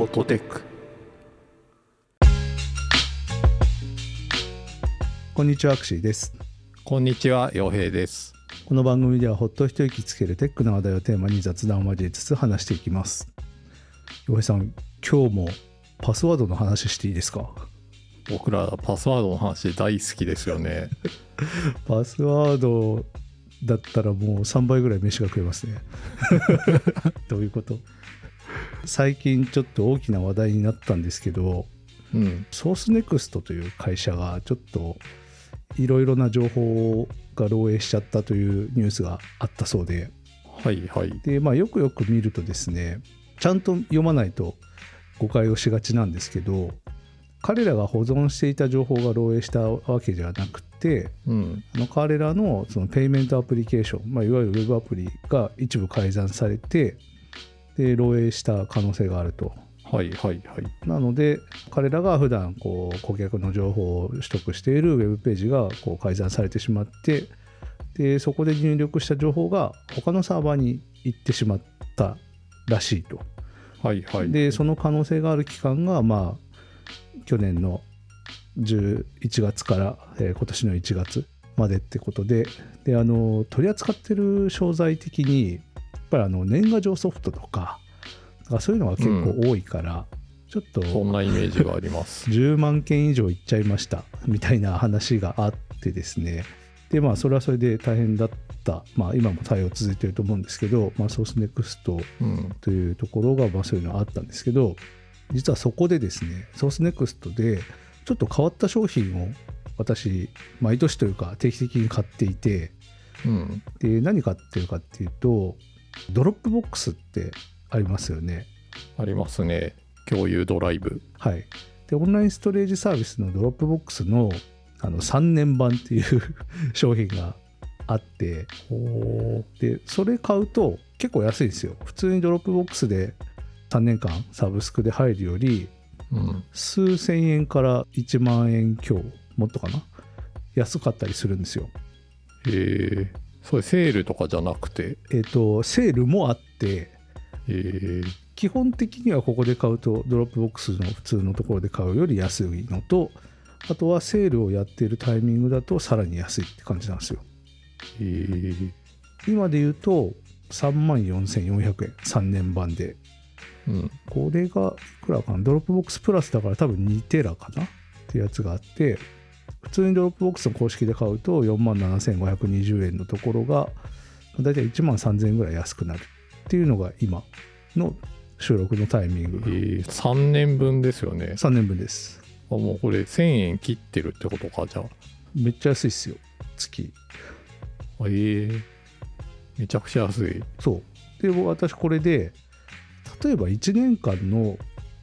フォトテックこんにちはアクシーです。こんにちは洋平です。この番組ではほっと一息つけるテックの話題をテーマに雑談を交えつつ話していきます。洋平さん今日もパスワードの話していいですか？僕らパスワードの話大好きですよね。パスワードだったらもう3倍ぐらい飯が食えますね。どういうこと？最近ちょっと大きな話題になったんですけどうん。ソースネクストという会社がちょっといろいろな情報が漏洩しちゃったというニュースがあったそうで。はいはい。で、まあ、よくよく見るとですねちゃんと読まないと誤解をしがちなんですけど彼らが保存していた情報が漏洩したわけじゃなくてうん。あの彼らのそのペイメントアプリケーション、まあ、いわゆるウェブアプリが一部改ざんされてで漏洩した可能性があると。はいはいはいなので彼らが普段こう顧客の情報を取得しているウェブページがこう改ざんされてしまってでそこで入力した情報が他のサーバーに行ってしまったらしいと。はいはいでその可能性がある期間がまあ去年の11月から、えー今年の1月までってことでであの取り扱ってる商材的にぱりあの年賀状ソフトとかそういうのが結構多いから、ちょっとそんなイメージがあります。10万件以上いっちゃいましたみたいな話があってですね。でまあそれはそれで大変だった。まあ今も対応続いてると思うんですけど、まあ、ソースネクストうん。というところが、まあ、そういうのがあったんですけど実はそこでですねソースネクストでちょっと変わった商品を私毎年というか定期的に買っていてうん。で何買ってるかっていうと Dropbox ってありますよね。ありますね。共有ドライブ。はい。でオンラインストレージサービスの Dropbox のあの3年版っていう 商品があって。おでそれ買うと結構安いんですよ。普通に Dropbox で3年間サブスクで入るよりうん。数千円から1万円強もっとかな？安かったりするんですよ。へえそれセールとかじゃなくて？えっ、とセールもあってへえ。基本的にはここで買うと Dropbox の普通のところで買うより安いのとあとはセールをやっているタイミングだとさらに安いって感じなんですよ。へえ。今で言うと3万4400円3年版で。うん。これがいくらかな？ Dropbox Plus だから多分2テラかな？ってやつがあって普通に Dropbox の公式で買うと4万7520円のところがだいたい1万3000円ぐらい安くなるっていうのが今の収録のタイミング。へえ3年分ですよね。3年分です。あもうこれ1000円切ってるってことかじゃあ。めっちゃ安いっすよ。月。ええめちゃくちゃ安い。そう。で私これで例えば1年間の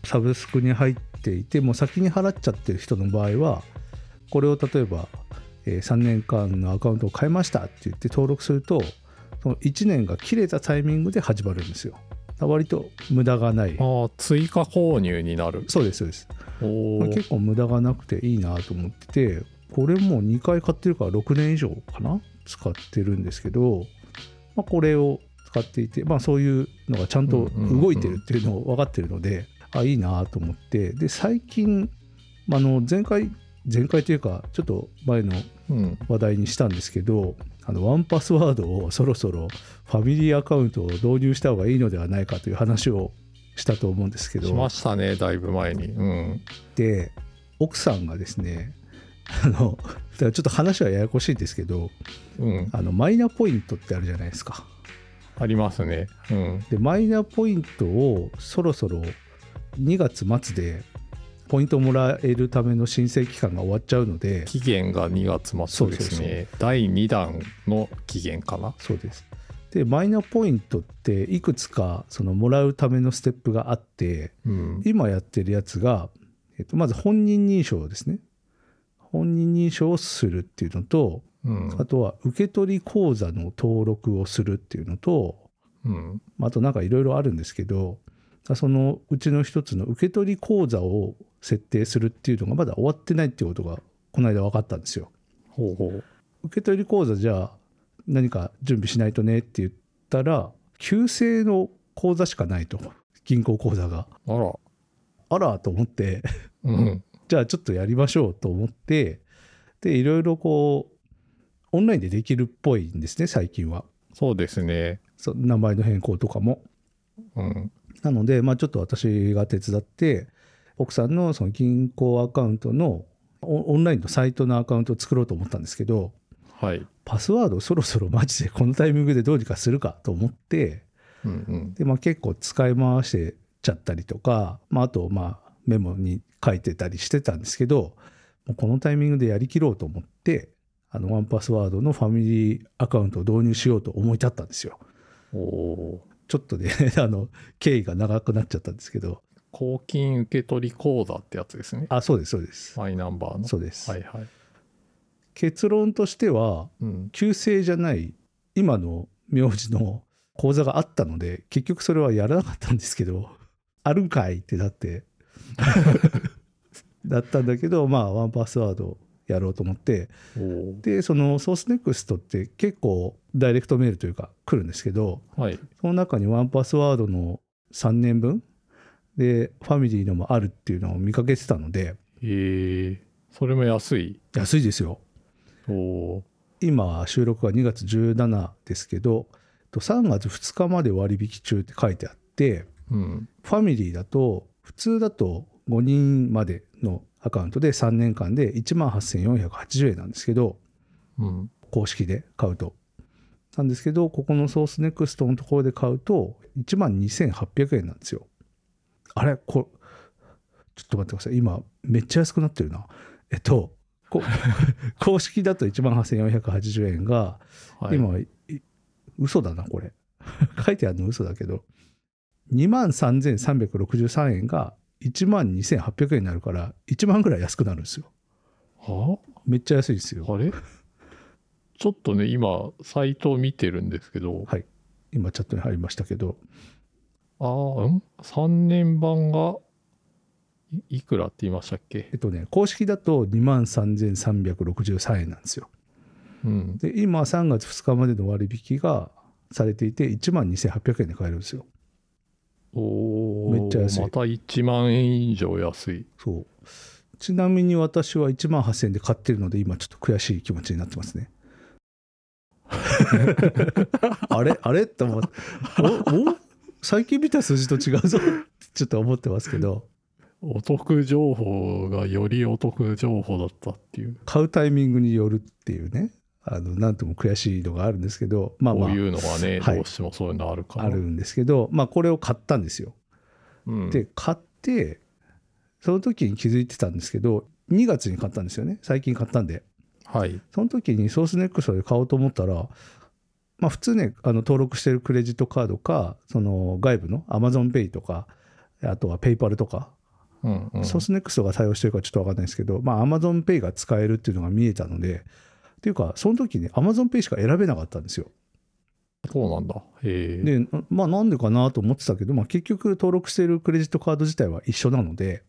サブスクに入っていてもう先に払っちゃってる人の場合はこれを例えば、えー3年間のアカウントを変えましたって言って登録するとその1年が切れたタイミングで始まるんですよ。割と無駄がない。ああ追加購入になる。そうですそうです。結構無駄がなくていいなと思っててこれもう2回買ってるから6年以上かな？使ってるんですけど、まあ、これを使っていて、まあ、そういうのがちゃんと動いてるっていうのを分かってるので、あいいなと思って。で最近あの前回前回というかちょっと前のうん。話題にしたんですけどあのワンパスワードをそろそろファミリーアカウントを導入した方がいいのではないかという話をしたと思うんですけど。しましたねだいぶ前に。うん。で奥さんがですね あのちょっと話はややこしいんですけどうん。あのマイナポイントってあるじゃないですか。ありますね。うん。でマイナポイントをそろそろ2月末でポイントをもらえるための申請期間が終わっちゃうので期限が2月末ですね。第2弾の期限かな。そうです。でマイナポイントっていくつかそのもらうためのステップがあってうん。今やってるやつが、えっと、まず本人認証ですね。本人認証をするっていうのとうん。あとは受取口座の登録をするっていうのとうん。あとなんかいろいろあるんですけどそのうちの一つの受取口座を設定するっていうのがまだ終わってないっていうことがこの間分かったんですよ。ほうほう受取口座じゃあ何か準備しないとねって言っったら旧姓の口座しかないと銀行口座があらあらと思ってうん。じゃあちょっとやりましょうと思ってでいろいろこうオンラインでできるっぽいんですね最近はそうですね。そ名前の変更とかもうん。なので、まあ、ちょっと私が手伝って奥さんのその銀行アカウントのオオンラインのサイトのアカウントを作ろうと思ったんですけどはい。パスワードそろそろマジでこのタイミングでどうにかするかと思ってうんうん。で、まあ、結構使い回してちゃったりとか、まあ、あとまあメモに書いてたりしてたんですけどもうこのタイミングでやりきろうと思ってあのワンパスワードのファミリーアカウントを導入しようと思い立ったんですよ。お。ちょっとね あの経緯が長くなっちゃったんですけど公金受取口座ってやつですね。あそうですそうですマイナンバーの。そうです、はいはい。結論としてはうん。旧姓じゃない今の名字の口座があったので結局それはやらなかったんですけど あるんかいってなって だったんだけどまあワンパスワードやろうと思って。でそのソースネクストって結構ダイレクトメールというか来るんですけどはい。その中にワンパスワードの3年分でファミリーのもあるっていうのを見かけてたのでええそれも安い？安いですよおお今収録が2月17ですけどと3月2日まで割引中って書いてあってー。うん。ファミリーだと普通だと5人までのアカウントで3年間で1万8480円なんですけどうん。公式で買うとなんですけどここのソースネクストのところで買うと1万2800円なんですよあれ？こちょっと待ってください。今めっちゃ安くなってるな。えっとこ 公式だと1万8480円がはい。今い嘘だなこれ。書いてあるの嘘だけど2万3363円が1万2800円になるから1万ぐらい安くなるんですよ。は？めっちゃ安いですよ。あれ？ちょっとね、今、サイトを見てるんですけど、はい。今チャットに入りましたけどああ、うん ?3 年版がいいくらって言いましたっけ？えっとね公式だと2万3363円なんですよ。うん。で今3月2日までの割引がされていて1万2800円で買えるんですよ。おお。めっちゃ安い。また1万円以上安い。そう。ちなみに私は1万8000円で買ってるので今ちょっと悔しい気持ちになってますね。あれ？あれ？と思って。おお？最近見た数字と違うぞ。ちょっと思ってますけど。お得情報がよりお得情報だったっていう、買うタイミングによるっていうね。あのなんとも悔しいのがあるんですけど。まあまあ。こういうのはね、はい。どうしてもそういうのあるから。あるんですけど。まあこれを買ったんですよ。うん、で買ってその時に気づいてたんですけど2月に買ったんですよね。最近買ったんで。はい。その時にソースネックスで買おうと思ったらまあ普通ねあの登録してるクレジットカードかその外部の AmazonPay とかあとは PayPal とか、うんうん、ソースネックスが対応してるかちょっと分かんないですけど、まあ、AmazonPay が使えるっていうのが見えたのでっていうかその時に AmazonPay しか選べなかったんですよそうなんだ。へえ。でまあなんでかなと思ってたけど、まあ、結局登録しているクレジットカード自体は一緒なので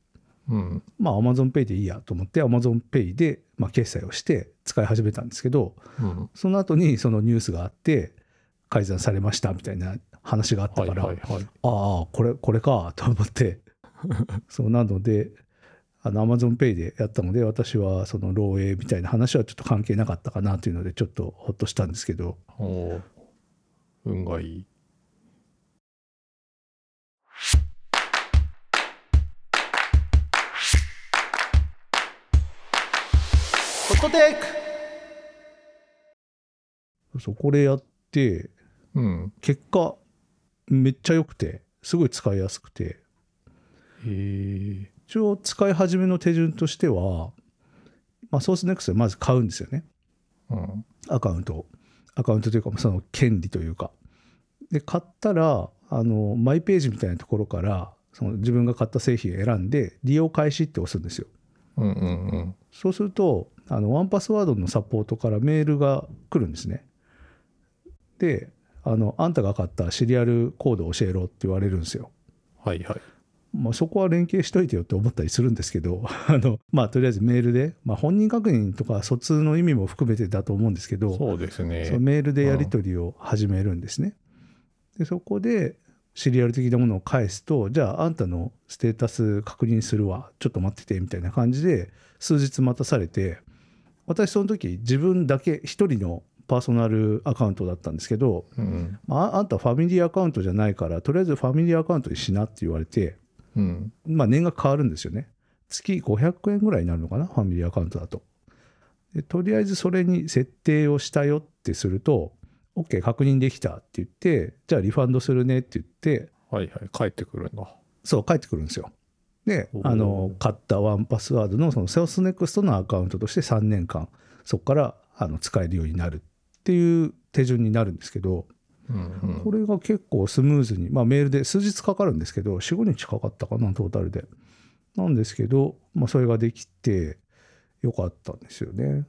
うん。まあ AmazonPay でいいやと思って AmazonPay でまあ決済をして使い始めたんですけどうん。その後にそのニュースがあって改ざんされましたみたいな話があったはいから、はいはい。ああこれこれかと思って そうなのであの AmazonPay でやったので私はその漏洩みたいな話はちょっと関係なかったかなというのでちょっとほっとしたんですけど。運がいい。ホットテイクそうこれやってうん。結果めっちゃ良くてすごい使いやすくて。一応使い始めの手順としては、まあ、ソースネクストでまず買うんですよねうん。アカウントをアカウントというかその権利というかで買ったらあのマイページみたいなところからその自分が買った製品を選んで利用開始って押すんですようんうんうん。そうするとあのワンパスワードのサポートからメールが来るんですねであのあんたが買ったシリアルコードを教えろって言われるんですよはいはい。まあ、そこは連携しといてよって思ったりするんですけど あの、まあ、とりあえずメールで、まあ、本人確認とか疎通の意味も含めてだと思うんですけどそうですね。メールでやり取りを始めるんですね。でそこでシリアル的なものを返すとじゃああんたのステータス確認するわ。ちょっと待っててみたいな感じで数日待たされて私その時自分だけ一人のパーソナルアカウントだったんですけど、うん。まあ、あんたファミリーアカウントじゃないからとりあえずファミリーアカウントにしなって言われて、うん。まあ、年額変わるんですよね。月500円ぐらいになるのかなファミリーアカウントだと。でとりあえずそれに設定をしたよってすると OK 確認できたって言ってじゃあリファンドするねって言ってはいはい帰ってくるんだ。そう返ってくるんですよ。であの買ったワンパスワードのそのセオスネクストのアカウントとして3年間そこからあの使えるようになるっていう手順になるんですけどうんこれが結構スムーズに、まあ、メールで数日かかるんですけど45日かかったかなトータルで。なんですけど、まあ、それができてよかったんですよね。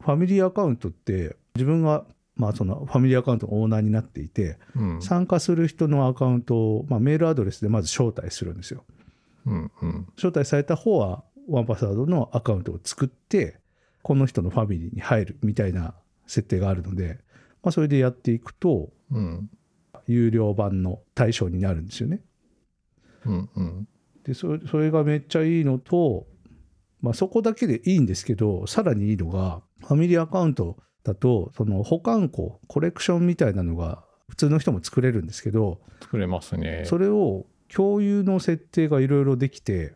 ファミリーアカウントって自分がまあそのファミリーアカウントのオーナーになっていてうん。参加する人のアカウントを、まあ、メールアドレスでまず招待するんですよ。うんうん。招待された方はワンパスワードのアカウントを作ってこの人のファミリーに入るみたいな設定があるので、まあ、それでやっていくとうん。有料版の対象になるんですよね。うんうん。でそれそれがめっちゃいいのと、まあ、そこだけでいいんですけどさらにいいのがファミリーアカウントだとその保管庫コレクションみたいなのが普通の人も作れるんですけど作れますね。それを共有の設定がいろいろできて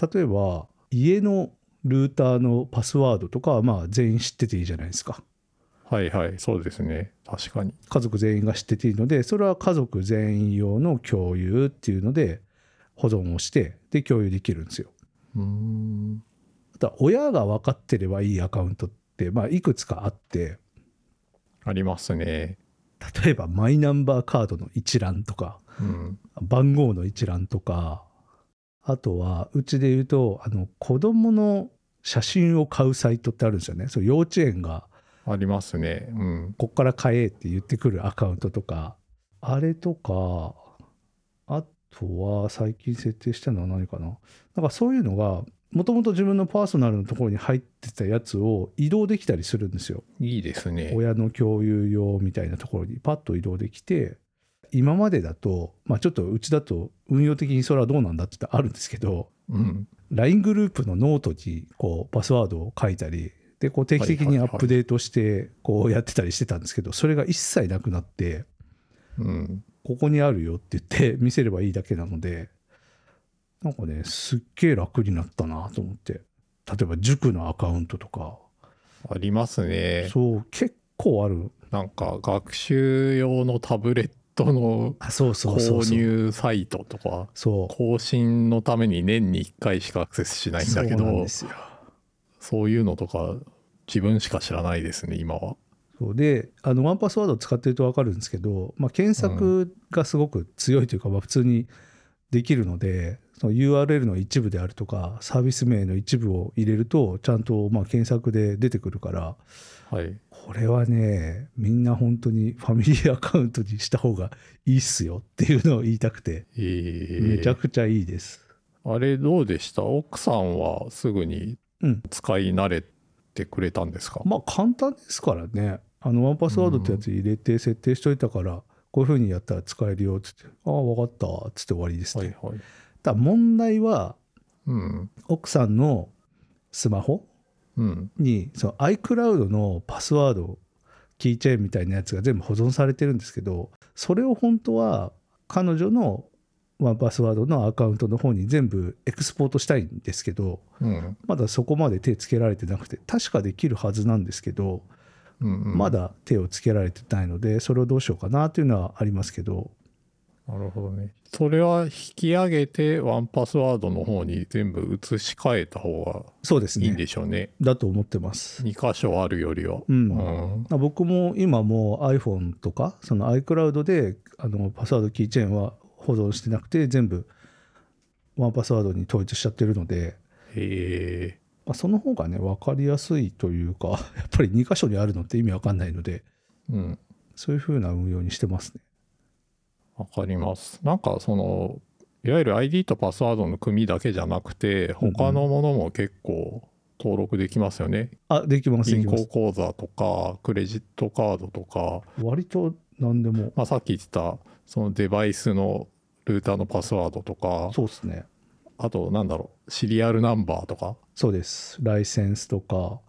例えば家のルーターのパスワードとかはまあ全員知ってていいじゃないですか。はいはいそうですね。確かに。家族全員が知ってていいのでそれは家族全員用の共有っていうので保存をしてで共有できるんですよ。うーん。あとは親が分かってればいいアカウントって、まあ、いくつかあって。ありますね。例えばマイナンバーカードの一覧とかうん。番号の一覧とかあとはうちで言うとあの子供の写真を買うサイトってあるんですよねそう幼稚園がありますね。うん。こっから買えって言ってくるアカウントとかあれとかあとは最近設定したのは何かな？なんかそういうのがもともと自分のパーソナルのところに入ってたやつを移動できたりするんですよ。いいですね。親の共有用みたいなところにパッと移動できて今までだと、まあ、ちょっとうちだと運用的にそれはどうなんだって言ってあるんですけどうん。LINE グループのノートにこうパスワードを書いたりでこう定期的にアップデートしてこうやってたりしてたんですけどそれが一切なくなってうん。ここにあるよって言って見せればいいだけなのでなんかねすっげえ楽になったなと思って。例えば塾のアカウントとか。ありますね。そう結構ある。なんか学習用のタブレットの購入サイトとか更新のために年に1回しかアクセスしないんだけどそうなんですよ。そういうのとか自分しか知らないですね今は。そう。であのワンパスワードを使ってると分かるんですけど、まあ、検索がすごく強いというか、まあ、普通にできるのでその URL の一部であるとかサービス名の一部を入れるとちゃんとまあ検索で出てくるからはい。これはねみんな本当にファミリーアカウントにした方がいいっすよっていうのを言いたくてえ。めちゃー、くちゃいいです。あれどうでした？奥さんはすぐにうん。使い慣れてくれたんですか、まあ簡単ですからね。あのワンパスワードってやつ入れて設定しといたから、こういう風にやったら使えるよっつって「ああ分かった」っつって終わりですね。はいはい。ただ問題はうん。奥さんのスマホうん。にその iCloud のパスワードキーチェーンみたいなやつが全部保存されてるんですけどそれを本当は彼女のワンパスワードのアカウントの方に全部エクスポートしたいんですけどうん。まだそこまで手つけられてなくて確かできるはずなんですけどうんうん。まだ手をつけられてないのでそれをどうしようかなというのはありますけどなるほどね。それは引き上げてワンパスワードの方に全部移し替えた方がそうですね。いいんでしょうね。だと思ってます。2箇所あるよりは。うん。うん。まあ僕も今もう iPhone とかその iCloud であのパスワードキーチェーンは保存してなくて全部ワンパスワードに統一しちゃってるので、へえ。まあ、その方がね分かりやすいというかやっぱり2箇所にあるのって意味わかんないので。うん。そういう風な運用にしてますね。わかります。なんかそのいわゆる ID とパスワードの組だけじゃなくて他のものも結構登録できますよね、あできますで銀行。口座とかクレジットカードとか、割と何でも。まあ、さっき言ってたそのデバイスのルーターのパスワードとか。そうですね。あとなんだろうシリアルナンバーとか。そうです。ライセンスとか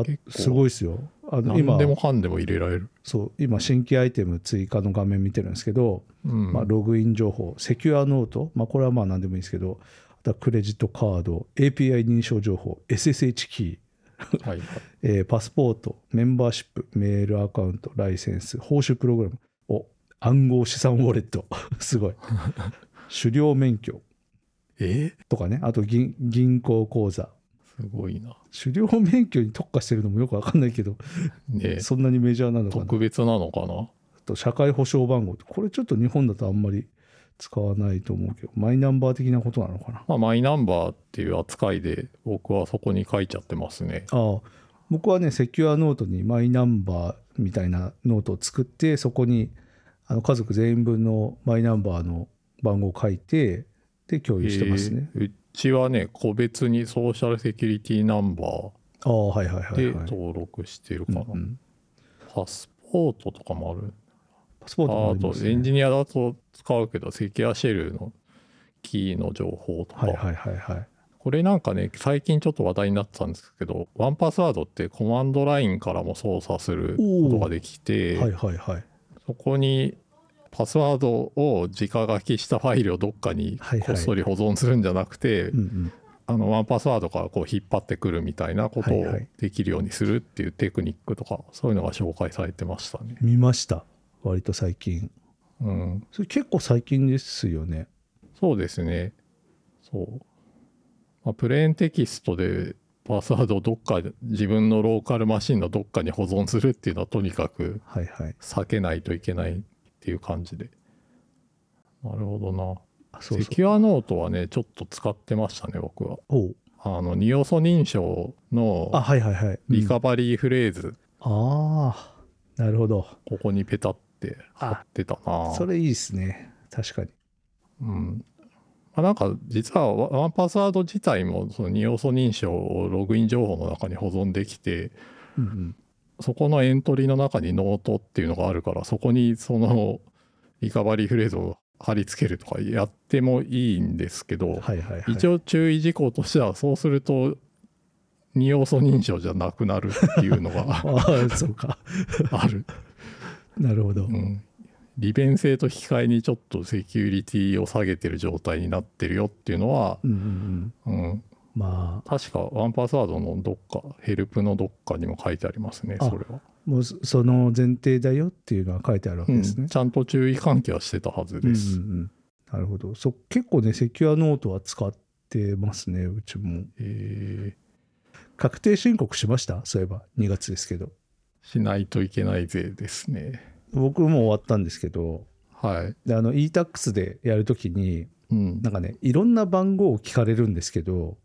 あすごいですよ。あの何今。でもかんでも入れられる、そう。今新規アイテム追加の画面見てるんですけど、うん。まあ、ログイン情報セキュアノート、まあ、これはまあ何でもいいですけどあとはクレジットカード API 認証情報 SSH キー。はい。は いえーパスポート、メンバーシップ、メールアカウント、ライセンス、報酬プログラム、お暗号資産ウォレット、すごい。狩猟免許。えとかね、あと銀銀行口座。すごいな。狩猟免許に特化してるのもよくわかんないけど、ねそんなにメジャーなのかな。特別なのかな？あと社会保障番号、これちょっと日本だとあんまり使わないと思うけど、マイナンバー的なことなのかな？まあ、マイナンバーっていう扱いで僕はそこに書いちゃってますね。ああ。僕はねセキュアノートにマイナンバーみたいなノートを作ってそこにあの家族全員分のマイナンバーの番号を書いてで共有してますね、え。ーうちはね個別にソーシャルセキュリティナンバーではい、登録してるかな、パスポートとかもある。パスポートもあありね、とエンジニアだと使うけどセキュアシェルのキーの情報とか、はいはいはいはい。これなんかね最近ちょっと話題になってたんですけどワンパスワードってコマンドラインからも操作することができて、はいはいはい。そこにパスワードを直書きしたファイルをどっかにこっそり保存するんじゃなくて、うんうん。あのワンパスワードからこう引っ張ってくるみたいなことをできるようにするっていうテクニックとかそういうのが紹介されてましたね。見ました。割と最近。うん、それ結構最近ですよね。そうですね。そう。まあ、プレーンテキストでパスワードをどっかで自分のローカルマシンのどっかに保存するっていうのはとにかく避けないといけないっていう感じで。なるほどな。あそうセキュアノートはね、ちょっと使ってましたね、僕は。あの、二要素認証のあはいはいはい、うんリカバリーフレーズ、ああなるほどここにペタって貼ってたな。それいいですね確かにうん。まあ、なんか実はワ 1Password 自体もその二要素認証をログイン情報の中に保存できてうんうんそこのエントリーの中にノートっていうのがあるからそこにそのリカバリーフレーズを貼り付けるとかやってもいいんですけど、はいはいはい。一応注意事項としてはそうすると二要素認証じゃなくなるっていうのが ああそうか。ある、なるほど、うん、利便性と引き換えにちょっとセキュリティを下げてる状態になってるよっていうのは、うんうんうん。うん、まあ。確かワンパスワードのどっかヘルプのどっかにも書いてありますねあそれは、もうそその前提だよっていうのは書いてあるわけうん、ですね。ち。ゃんと注意喚起はしてたはずです、うんうんうん。なるほど。そ結構ねセキュアノートは使ってますねうちも。え。確定申告しました？そういえば。2月ですけど。ーしないといけない税ですね。僕も終わったんですけど。はい、であの e-tax でやるときにうん。なんかねいろんな番号を聞かれるんですけど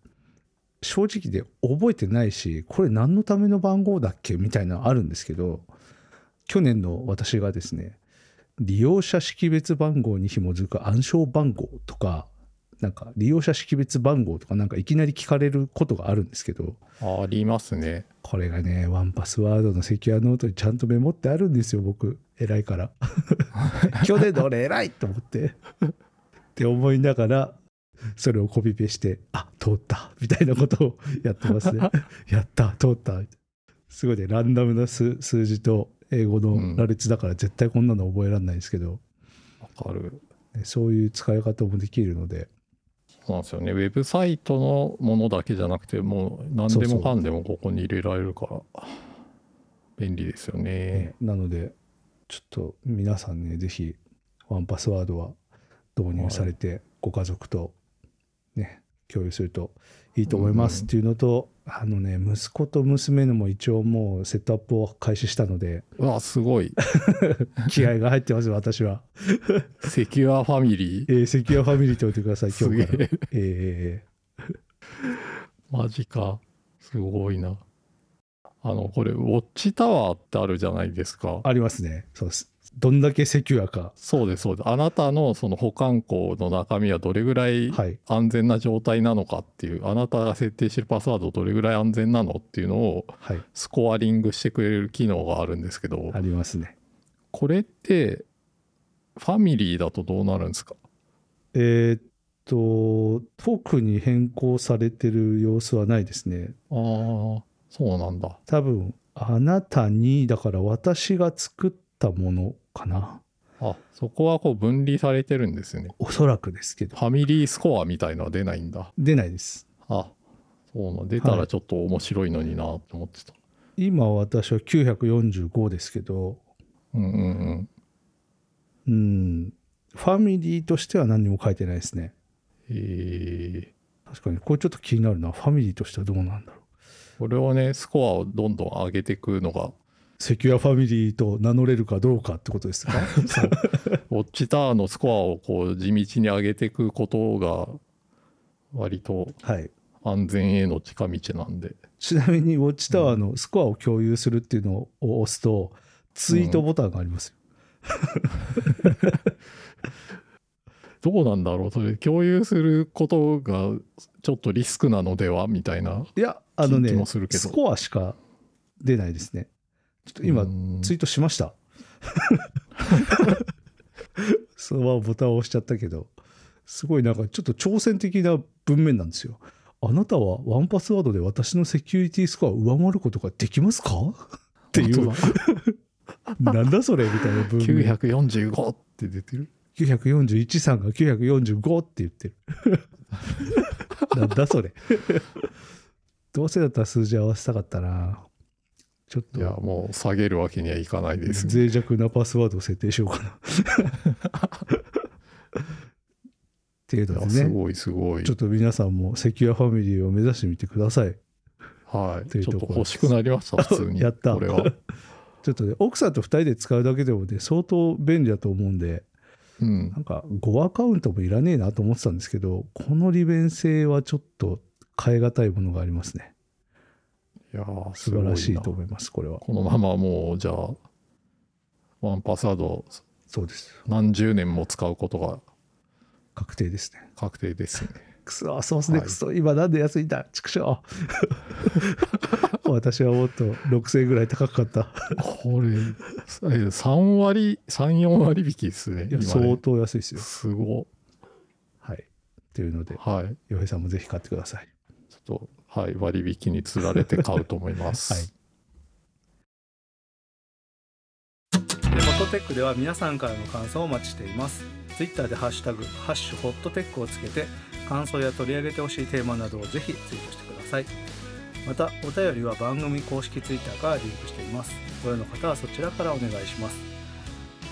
正直で覚えてないしこれ何のための番号だっけ？みたいなのあるんですけど去年の私がですね利用者識別番号に紐づく暗証番号とかなんか利用者識別番号とかなんかいきなり聞かれることがあるんですけどありますね。これがねワンパスワードのセキュアノートにちゃんとメモってあるんですよ僕。偉いから。去年の俺偉いと思って。って思いながらそれをコピペしてあ通ったみたいなことをやってますね。やった通った。すごいねランダムな数数字と英語の羅列だから絶対こんなの覚えられないですけど、わかる。ねそういう使い方もできるので。そうなんですよね。ウェブサイトのものだけじゃなくてもう何でもかんでもここに入れられるから便利ですよね。ねなのでちょっと皆さんねぜひワンパスワードは導入されてご家族とね共有するといいと思います。っていうのと、あのね息子と娘のも一応もうセットアップを開始したので。うわすごい。気合が入ってます私は、Secure Family？えー、 Secure Family と呼んでください今日から。ええマジか。すごいな。あのこれウォッチタワーってあるじゃないですか。ーありますね。そうですどんだけセキュアか。そうですそうです。あなたのその保管庫の中身はどれぐらいはい。安全な状態なのかっていう、あなたが設定してるパスワードどれぐらい安全なのっていうのをはい。スコアリングしてくれる機能があるんですけどありますね。これってファミリーだとどうなるんですか？えーっと、特に変更されてる様子はないですね。ああ、そうなんだ。多分、あなたに、だから私が作ったものかな。あ、そこはこう分離されてるんですね。おそらくですけど。ファミリースコアみたいのは出ないんだ。出ないです。あ、そうなん出たらちょっと面白いのになと思ってた。今私は945ですけど、うんうんうん。うん、ファミリーとしては何にも書いてないですね。えー、確かに、これちょっと気になるな。ファミリーとしてはどうなんだろう。これをね、スコアをどんどん上げていくのが、セキュアファミリーと名乗れるかどうかってことですか？ウォッチタワーのスコアをこう地道に上げていくことが、割とはい。安全への近道なんで。ちなみに、ウォッチタワーのスコアを共有するっていうのを押すと、ツイートボタンがありますよ。どうなんだろう？それ共有することがちょっとリスクなのでは？みたいな。いや、あのね気もする、けどスコアしか出ないですね。ちょっと今、うんツイートしました。そのままボタンを押しちゃったけど、すごいなんかちょっと挑戦的な文面なんですよ。あなたはワンパスワードで私のセキュリティスコアを上回ることができますか？っていう、なんだそれみたいな文面。945って出てる？941さんが945って言ってる。なんだそれ。どうせだったら数字合わせたかったな。ちょっいや、ともう下げるわけにはいかないですね。脆弱なパスワードを設定しようかな。っていうのですね。ごいすごいちょ。っと皆さんもセキュアファミリーを目指してみてください。はい。というちょっとところ欲しくなりました、普通に。やったこれは。ちょっとね、奥さんと2人で使うだけでもね、相当便利だと思うんで、うんな。んか5アカウントもいらねえなと思ってたんですけど、この利便性はちょっと変え難いものがありますね。いやー素晴らしいなと思います、これは。このままもう、じゃあ、ワンパスワードそうです。何十年も使うことが確定ですね。確定ですね。くそ、ソースネはいクスト、今なんで安いんだ？畜生 私はもっと6000円ぐらい高かった。これ、え3割、3、4割引きですね。いや、今相ね当安いですよ。すごはい。というのでい。、はい。洋平さんもぜひ買ってください。ちょっと、はい、割引につられて買うと思います。はいでホットテックでは皆さんからの感想をお待ちしています。ツイッターでハッシュタグ、ハッシュホットテックをつけて、感想や取り上げてほしいテーマなどをぜひツイートしてください。また、お便りは番組公式ツイッターからリンクしています。ご用の方はそちらからお願いします。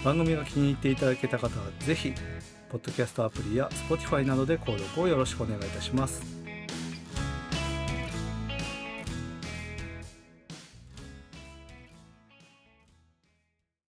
番組が気に入っていただけた方はぜひ、ポッドキャストアプリや Spotify などで購読をよろしくお願いいたします。